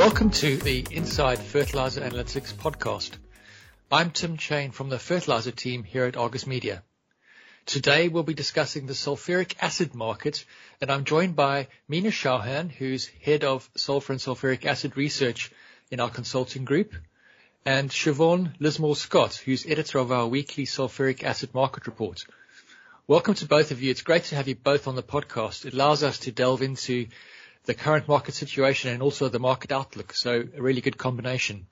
Welcome to the Inside Fertilizer Analytics podcast. I'm Tim Cheyne from the fertilizer team here at Argus Media. Today we'll be discussing the sulfuric acid market and I'm joined by Meena Chauhan, who's head of sulfur and sulfuric acid research in our consulting group, and Siobhan Lismore Scott, who's editor of our weekly sulfuric acid market report. Welcome to both of you. It's great to have you both on the podcast. It allows us to delve into the current market situation and also the market outlook. So a really good combination.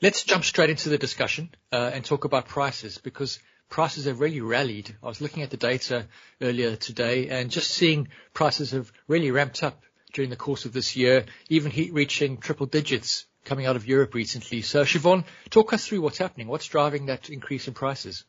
Let's jump straight into the discussion uh, and talk about prices because prices have really rallied. I was looking at the data earlier today and just seeing prices have really ramped up during the course of this year, even reaching triple digits coming out of Europe recently. So Siobhan, talk us through what's happening. What's driving that increase in prices?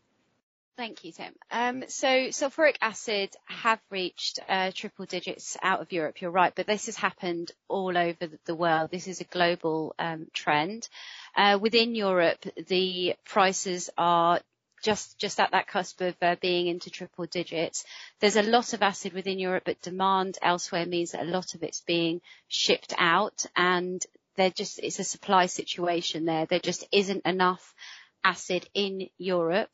Thank you, Tim. Um, so sulfuric acid have reached uh, triple digits out of Europe. You're right, but this has happened all over the world. This is a global um, trend. Uh, within Europe, the prices are just just at that cusp of uh, being into triple digits. There's a lot of acid within Europe, but demand elsewhere means that a lot of it's being shipped out, and it's a supply situation there. There just isn't enough acid in Europe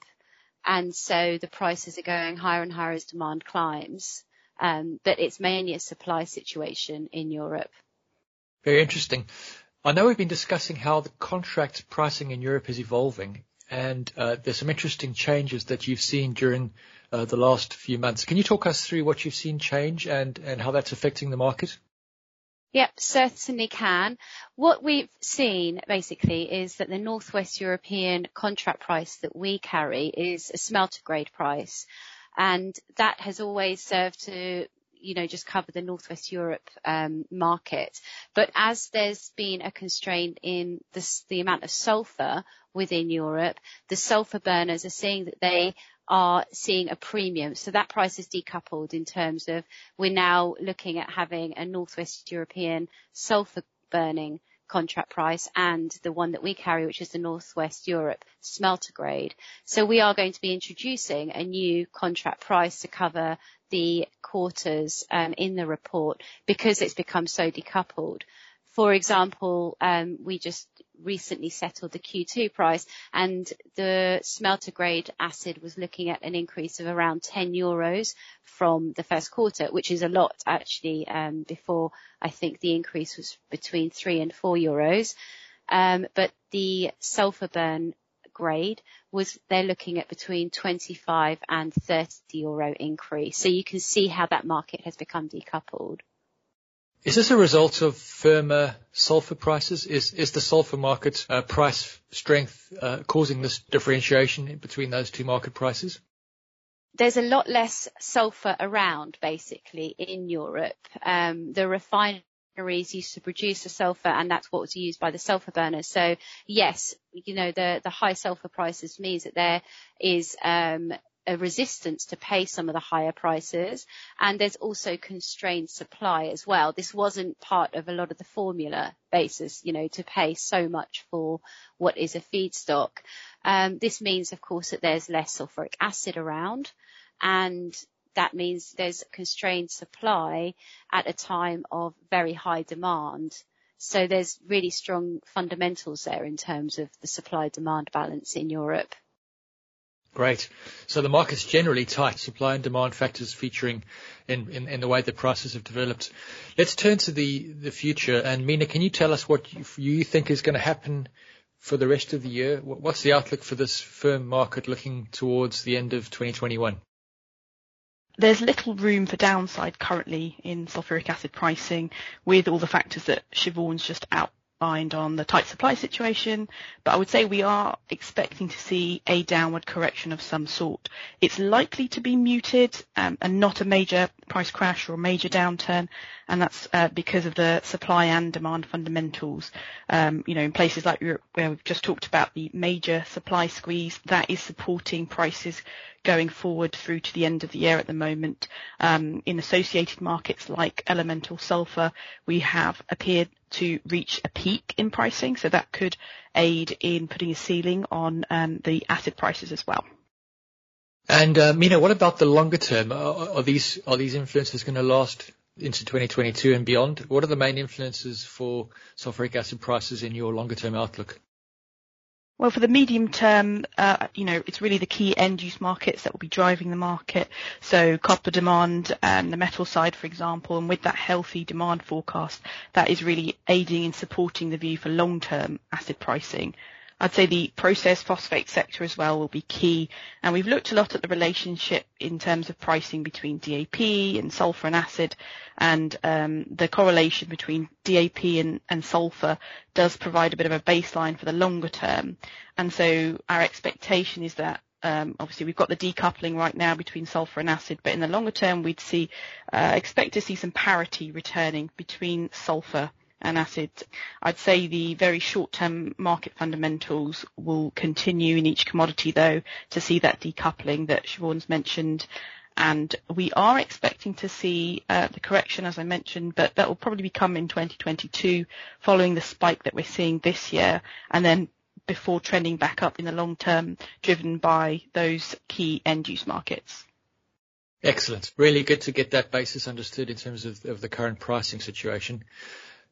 and so the prices are going higher and higher as demand climbs. Um, but it's mainly a supply situation in Europe. Very interesting. I know we've been discussing how the contract pricing in Europe is evolving, and uh, there's some interesting changes that you've seen during uh, the last few months. Can you talk us through what you've seen change and, and how that's affecting the market? Yep, certainly can. What we've seen basically is that the Northwest European contract price that we carry is a smelter grade price. And that has always served to you know, just cover the Northwest Europe um, market. But as there's been a constraint in this, the amount of sulfur within Europe, the sulfur burners are seeing that they are seeing a premium. So that price is decoupled in terms of we're now looking at having a Northwest European sulfur burning contract price and the one that we carry, which is the Northwest Europe smelter grade. So we are going to be introducing a new contract price to cover the quarters um, in the report because it's become so decoupled. For example, um, we just recently settled the Q2 price, and the smelter grade acid was looking at an increase of around 10 euros from the first quarter, which is a lot actually, um, before I think the increase was between 3 and 4 euros. Um, but the sulfur burn grade was they're looking at between 25 and 30 euro increase. So you can see how that market has become decoupled. Is this a result of firmer sulfur prices? Is is the sulfur market uh, price strength uh, causing this differentiation between those two market prices? There's a lot less sulfur around, basically, in Europe. Um, the refineries used to produce the sulfur, and that's what was used by the sulfur burners. So yes, you know, the the high sulfur prices means that there is um, a resistance to pay some of the higher prices. And there's also constrained supply as well. This wasn't part of a lot of the formula basis, you know, to pay so much for what is a feedstock. Um, this means, of course, that there's less sulfuric acid around and that means there's constrained supply at a time of very high demand. So there's really strong fundamentals there in terms of the supply demand balance in Europe. Great. So the market's generally tight, supply and demand factors featuring in, in, in the way the prices have developed. Let's turn to the, the future. And Meena, can you tell us what you, you think is going to happen for the rest of the year? What's the outlook for this firm market looking towards the end of 2021? There's little room for downside currently in sulfuric acid pricing with all the factors that Siobhan's just out, mind on the tight supply situation, but I would say we are expecting to see a downward correction of some sort. It's likely to be muted um, and not a major price crash or a major downturn, and that's uh, because of the supply and demand fundamentals. Um, you know, in places like Europe, where we've just talked about the major supply squeeze, that is supporting prices going forward through to the end of the year at the moment. Um, in associated markets like elemental sulfur, we have appeared to reach a peak in pricing, so that could aid in putting a ceiling on um, the acid prices as well. And uh, Meena, what about the longer term? Are, are these are these influences going to last into 2022 and beyond. What are the main influences for sulfuric acid prices in your longer term outlook? Well, for the medium term, uh, you know, it's really the key end use markets that will be driving the market. So copper demand and the metal side, for example, and with that healthy demand forecast, that is really aiding in supporting the view for long-term acid pricing. I'd say the processed phosphate sector as well will be key. And we've looked a lot at the relationship in terms of pricing between DAP and sulfur and acid. And um, the correlation between DAP and, and sulfur does provide a bit of a baseline for the longer term. And so our expectation is that um, obviously we've got the decoupling right now between sulfur and acid, but in the longer term we'd see uh, expect to see some parity returning between sulfur and acid. I'd say the very short-term market fundamentals will continue in each commodity, though, to see that decoupling that Siobhan's mentioned. And we are expecting to see uh, the correction, as I mentioned, but that will probably become in 2022 following the spike that we're seeing this year, and then before trending back up in the long term, driven by those key end-use markets. Excellent. Really good to get that basis understood in terms of, of the current pricing situation.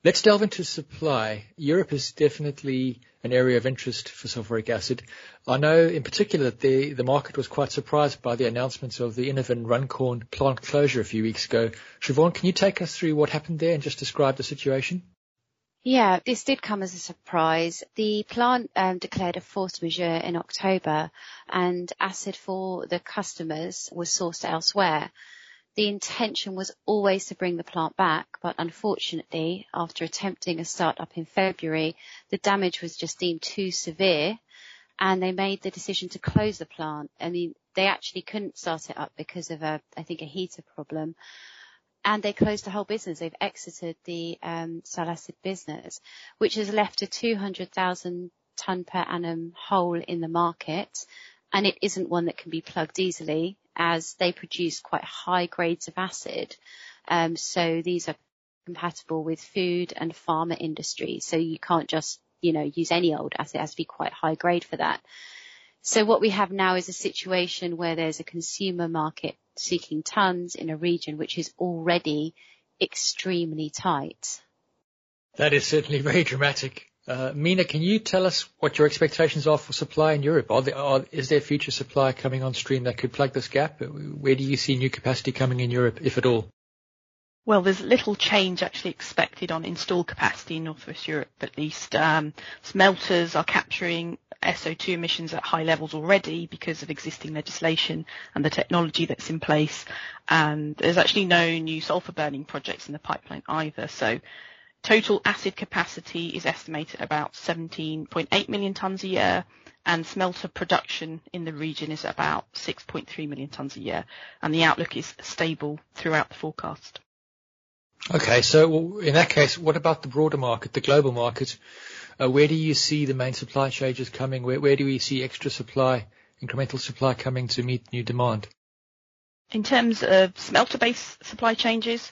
Let's delve into supply. Europe is definitely an area of interest for sulfuric acid. I know in particular that the, the market was quite surprised by the announcements of the Inovyn Runcorn plant closure a few weeks ago. Siobhan, can you take us through what happened there and just describe the situation? Yeah, this did come as a surprise. The plant um, declared a force majeure in October and acid for the customers was sourced elsewhere. The intention was always to bring the plant back, but unfortunately, after attempting a start-up in February, the damage was just deemed too severe, and they made the decision to close the plant. I mean, they actually couldn't start it up because of a, I think, a heater problem, and they closed the whole business. They've exited the um, acid business, which has left a 200,000 ton per annum hole in the market, and it isn't one that can be plugged easily as they produce quite high grades of acid. Um, so these are compatible with food and pharma industry. So you can't just, you know, use any old acid. It has to be quite high grade for that. So what we have now is a situation where there's a consumer market seeking tons in a region which is already extremely tight. That is certainly very dramatic. Uh, Meena, can you tell us what your expectations are for supply in Europe? Is there future supply coming on stream that could plug this gap? Where do you see new capacity coming in Europe, if at all? Well, there's little change actually expected on installed capacity in Northwest Europe, at least. Um, smelters are capturing SO2 emissions at high levels already because of existing legislation and the technology that's in place. And there's actually no new sulfur burning projects in the pipeline either. Total acid capacity is estimated at about 17.8 million tons a year, and smelter production in the region is about 6.3 million tons a year, and the outlook is stable throughout the forecast. Okay. so In that case, what about the broader market, the global market? Uh, where do you see the main supply changes coming? Where do we see extra supply, incremental supply coming to meet new demand? In terms of smelter-based supply changes,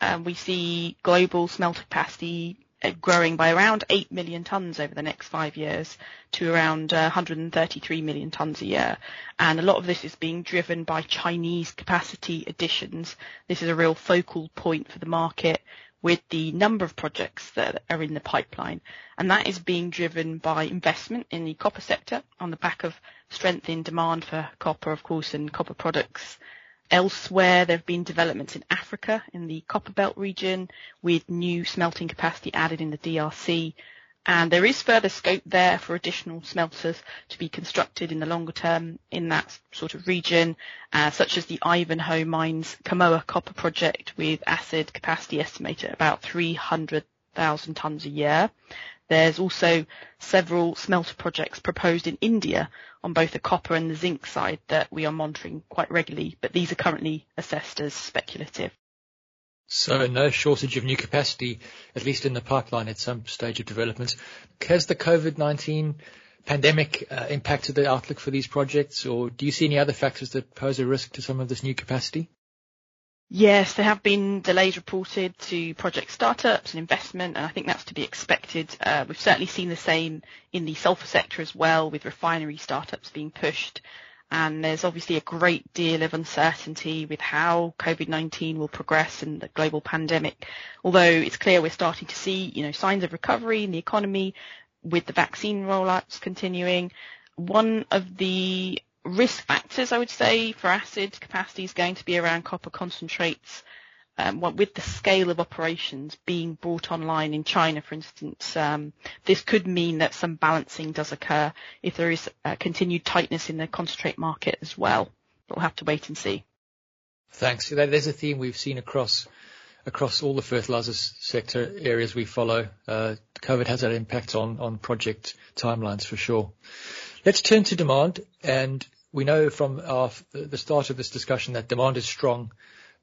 um, we see global smelter capacity uh, growing by around 8 million tons over the next five years to around uh, 133 million tons a year. And a lot of this is being driven by Chinese capacity additions. This is a real focal point for the market with the number of projects that are in the pipeline. And that is being driven by investment in the copper sector on the back of strength in demand for copper, of course, and copper products Elsewhere, there have been developments in Africa, in the Copperbelt region, with new smelting capacity added in the DRC. And there is further scope there for additional smelters to be constructed in the longer term in that sort of region, uh, such as the Ivanhoe Mines Kamoa copper project with acid capacity estimated at about 300,000 tonnes a year. There's also several smelter projects proposed in India on both the copper and the zinc side that we are monitoring quite regularly, but these are currently assessed as speculative. So no shortage of new capacity, at least in the pipeline at some stage of development. Has the COVID-19 pandemic uh, impacted the outlook for these projects, or do you see any other factors that pose a risk to some of this new capacity? Yes, there have been delays reported to project startups and investment, and I think that's to be expected. Uh, we've certainly seen the same in the sulfur sector as well, with refinery startups being pushed. and there's obviously a great deal of uncertainty with how COVID-19 will progress in the global pandemic. Although it's clear we're starting to see, you know, signs of recovery in the economy with the vaccine rollouts continuing. One of the risk factors, I would say, for acid capacity is going to be around copper concentrates um, with the scale of operations being brought online in China, for instance, um, this could mean that some balancing does occur if there is continued tightness in the concentrate market as well. But We'll have to wait and see. Thanks. There's a theme we've seen across across all the fertilizers sector areas we follow. Uh, COVID has that impact on on project timelines for sure. Let's turn to demand, and we know from our, the start of this discussion that demand is strong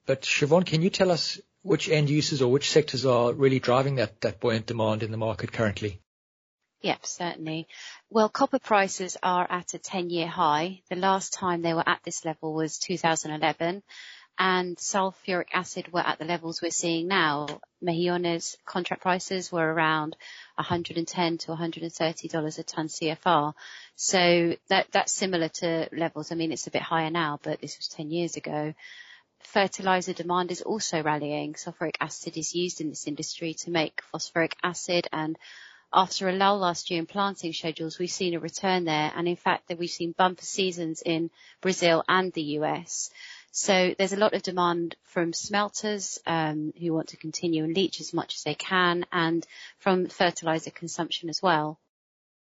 but Siobhan, can you tell us which end users or which sectors are really driving that, that buoyant demand in the market currently? Yep, certainly. Well, copper prices are at a 10-year high. The last time they were at this level was 2011, and sulfuric acid were at the levels we're seeing now. Mejillones contract prices were around 110 to 130 dollars a ton CFR. So that, that's similar to levels. I mean, it's a bit higher now, but this was 10 years ago fertilizer demand is also rallying. Sulfuric acid is used in this industry to make phosphoric acid and after a lull last year in planting schedules, we've seen a return there. And in fact, that we've seen bumper seasons in Brazil and the US. So there's a lot of demand from smelters um, who want to continue and leach as much as they can, and from fertilizer consumption as well.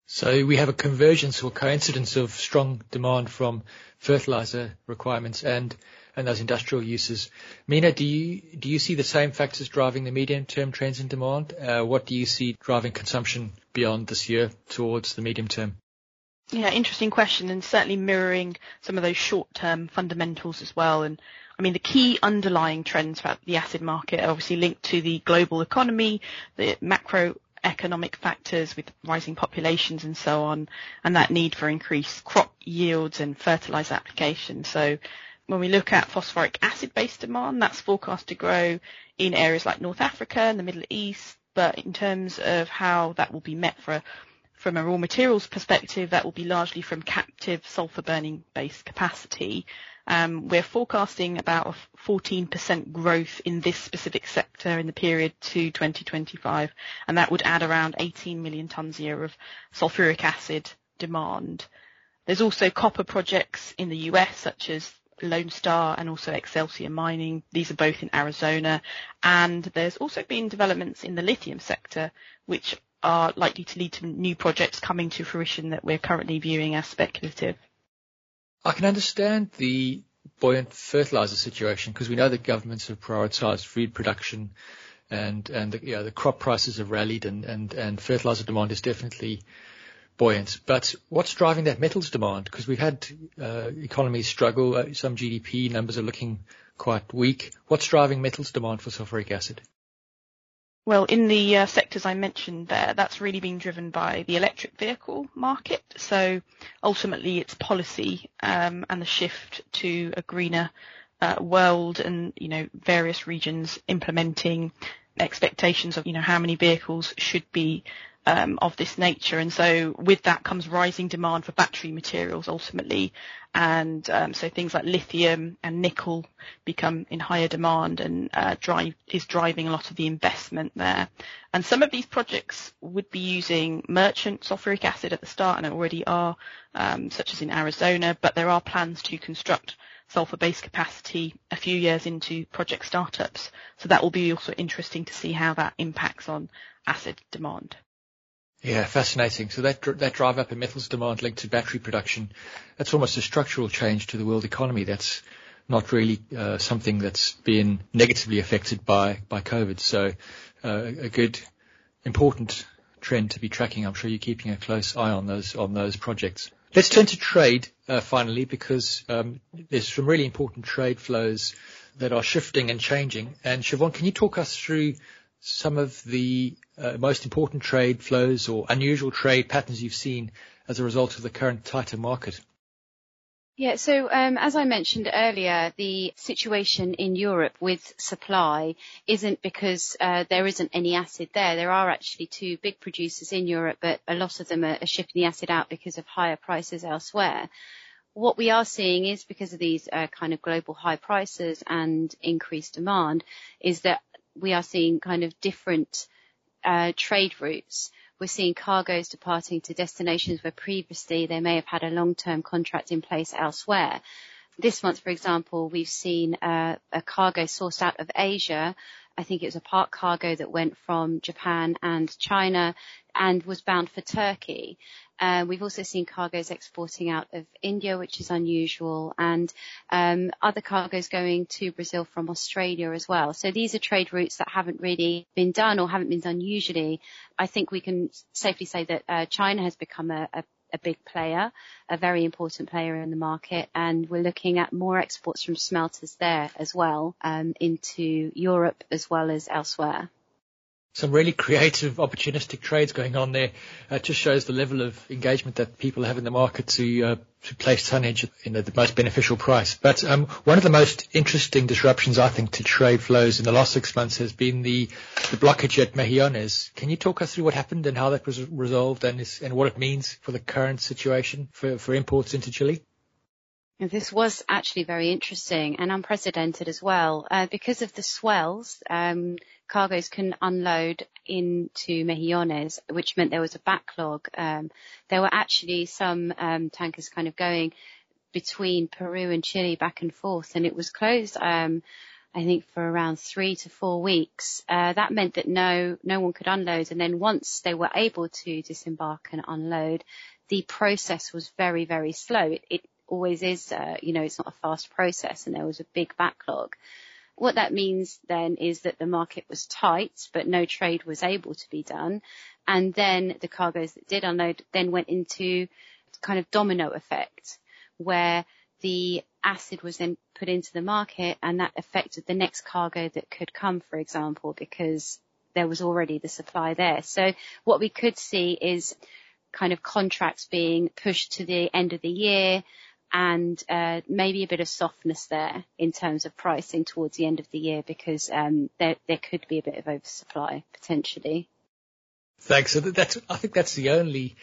So we have a convergence or coincidence of strong demand from fertilizer requirements and and those industrial uses. Meena, do you do you see the same factors driving the medium-term trends in demand? Uh, what do you see driving consumption beyond this year towards the medium term? Yeah, interesting question, and certainly mirroring some of those short-term fundamentals as well. And I mean, the key underlying trends for the acid market are obviously linked to the global economy, the macroeconomic factors with rising populations and so on, and that need for increased crop yields and fertilizer application. So when we look at phosphoric acid-based demand, that's forecast to grow in areas like North Africa and the Middle East. But in terms of how that will be met for, from a raw materials perspective, that will be largely from captive sulfur burning based capacity. Um, we're forecasting about a 14% growth in this specific sector in the period to 2025, and that would add around 18 million tons a year of sulfuric acid demand. There's also copper projects in the US, such as Lone Star and also Excelsior Mining. These are both in Arizona. And there's also been developments in the lithium sector, which are likely to lead to new projects coming to fruition that we're currently viewing as speculative. I can understand the buoyant fertilizer situation because we know that governments have prioritized food production and, and the, you know, the crop prices have rallied and, and, and fertilizer demand is definitely buoyant. But what's driving that metals demand? Because we've had uh, economies struggle. Uh, some GDP numbers are looking quite weak. What's driving metals demand for sulfuric acid? Well, in the uh, sectors I mentioned there, that's really being driven by the electric vehicle market. So ultimately, it's policy um, and the shift to a greener uh, world, and you know various regions implementing expectations of you know how many vehicles should be um, of this nature. And so with that comes rising demand for battery materials ultimately. And um, so things like lithium and nickel become in higher demand and uh, drive is driving a lot of the investment there. And some of these projects would be using merchant sulfuric acid at the start and already are, um, such as in Arizona, but there are plans to construct sulfur-based capacity a few years into project startups. So that will be also interesting to see how that impacts on acid demand. Yeah, fascinating. So that that drive up in metals demand linked to battery production, that's almost a structural change to the world economy. That's not really uh, something that's been negatively affected by by COVID. So uh, a good, important trend to be tracking. I'm sure you're keeping a close eye on those on those projects. Let's turn to trade uh, finally, because um, there's some really important trade flows that are shifting and changing. And Siobhan, can you talk us through some of the uh, most important trade flows or unusual trade patterns you've seen as a result of the current tighter market? Yeah. So, um, as I mentioned earlier, the situation in Europe with supply isn't because uh, there isn't any acid there. There are actually two big producers in Europe, but a lot of them are are shipping the acid out because of higher prices elsewhere. what we are seeing is because of these uh, kind of global high prices and increased demand is that we are seeing kind of different uh, trade routes. We're seeing cargoes departing to destinations where previously they may have had a long-term contract in place elsewhere. This month, for example, we've seen uh, a cargo sourced out of Asia I think it was a part cargo that went from Japan and China and was bound for Turkey. Uh, we've also seen cargoes exporting out of India, which is unusual, and um, other cargoes going to Brazil from Australia as well. So these are trade routes that haven't really been done or haven't been done usually. I think we can safely say that uh, China has become a, a a big player, a very important player in the market, and we're looking at more exports from smelters there as well, um, into Europe as well as elsewhere some really creative, opportunistic trades going on there. It just shows the level of engagement that people have in the market to, uh, to place tonnage in the most beneficial price. But um, one of the most interesting disruptions, I think, to trade flows in the last six months has been the, the blockage at Mejillones. Can you talk us through what happened and how that was resolved and, is, and what it means for the current situation for, for imports into Chile? This was actually very interesting and unprecedented as well. Uh, because of the swells, um, cargoes can unload into Mejillones, which meant there was a backlog. Um, there were actually some um, tankers kind of going between Peru and Chile back and forth, and it was closed. Um, I think for around three to four weeks. Uh, that meant that no, no one could unload. And then once they were able to disembark and unload, the process was very, very slow. It, it always is, uh, you know, it's not a fast process and there was a big backlog. What that means then is that the market was tight, but no trade was able to be done. And then the cargoes that did unload then went into kind of domino effect where the acid was then put into the market and that affected the next cargo that could come, for example, because there was already the supply there. So what we could see is kind of contracts being pushed to the end of the year, and uh, maybe a bit of softness there in terms of pricing towards the end of the year because um, there there could be a bit of oversupply potentially. Thanks. So that's I think that's the only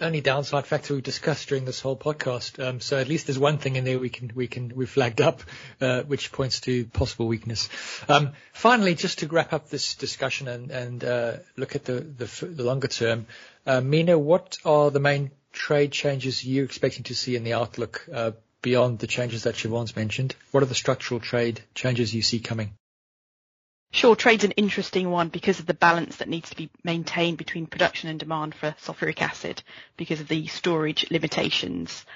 only downside factor we've discussed during this whole podcast. Um, so at least there's one thing in there we can we can we flagged up, uh, which points to possible weakness. Um, finally, just to wrap up this discussion and and uh, look at the, the, the longer term, uh, Meena, what are the main trade changes you're expecting to see in the outlook uh, beyond the changes that Siobhan's mentioned? What are the structural trade changes you see coming? Sure, trade's an interesting one because of the balance that needs to be maintained between production and demand for sulfuric acid because of the storage limitations.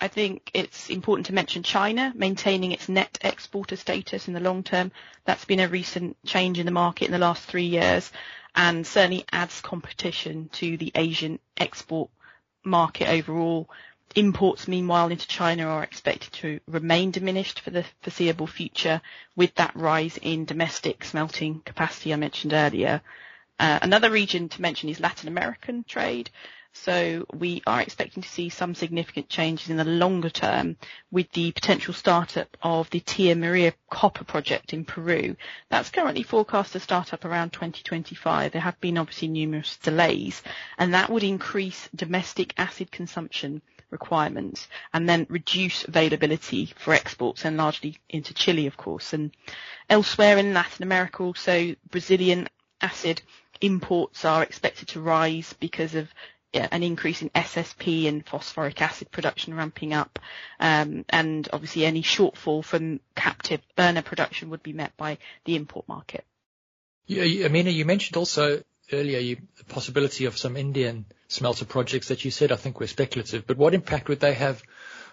I think it's important to mention China maintaining its net exporter status in the long term. That's been a recent change in the market in the last three years and certainly adds competition to the Asian export market overall. Imports, meanwhile, into China are expected to remain diminished for the foreseeable future with that rise in domestic smelting capacity I mentioned earlier. Uh, another region to mention is Latin American trade. So we are expecting to see some significant changes in the longer term with the potential startup of the Tia Maria copper project in Peru. That's currently forecast to start up around 2025. There have been obviously numerous delays, and that would increase domestic acid consumption requirements and then reduce availability for exports and largely into Chile, of course. And elsewhere in Latin America also, Brazilian acid imports are expected to rise because of an increase in SSP and phosphoric acid production ramping up, um, and obviously any shortfall from captive burner production would be met by the import market. Yeah, Amina, you mentioned also earlier you, the possibility of some Indian smelter projects that you said I think were speculative, but what impact would they have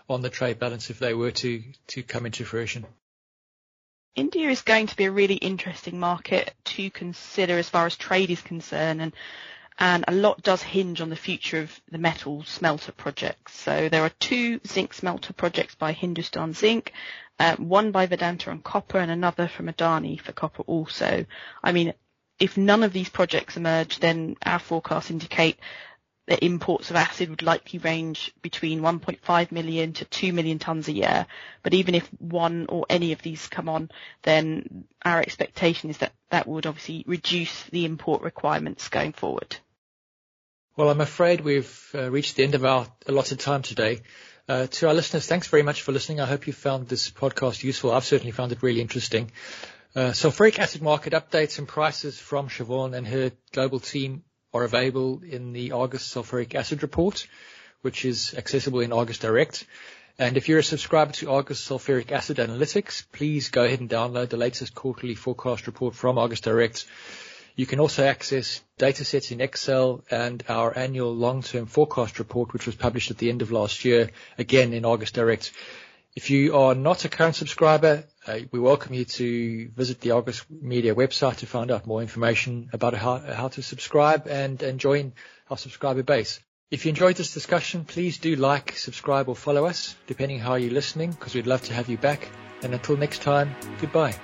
on the trade balance if they were to, to come into fruition? India is going to be a really interesting market to consider as far as trade is concerned and and a lot does hinge on the future of the metal smelter projects. So there are two zinc smelter projects by Hindustan Zinc, uh, one by Vedanta on copper and another from Adani for copper also. I mean, if none of these projects emerge, then our forecasts indicate that imports of acid would likely range between 1.5 million to 2 million tonnes a year. But even if one or any of these come on, then our expectation is that that would obviously reduce the import requirements going forward. Well, I'm afraid we've uh, reached the end of our allotted time today. Uh, to our listeners, thanks very much for listening. I hope you found this podcast useful. I've certainly found it really interesting. Uh, sulfuric acid market updates and prices from Siobhan and her global team are available in the Argus sulfuric acid report, which is accessible in Argus Direct. And if you're a subscriber to Argus Sulfuric Acid Analytics, please go ahead and download the latest quarterly forecast report from Argus Direct. You can also access datasets in Excel and our annual long-term forecast report, which was published at the end of last year, again in Argus Direct. If you are not a current subscriber, uh, we welcome you to visit the Argus Media website to find out more information about how, how to subscribe and, and join our subscriber base. If you enjoyed this discussion, please do like, subscribe or follow us, depending how you're listening, because we'd love to have you back. And until next time, goodbye.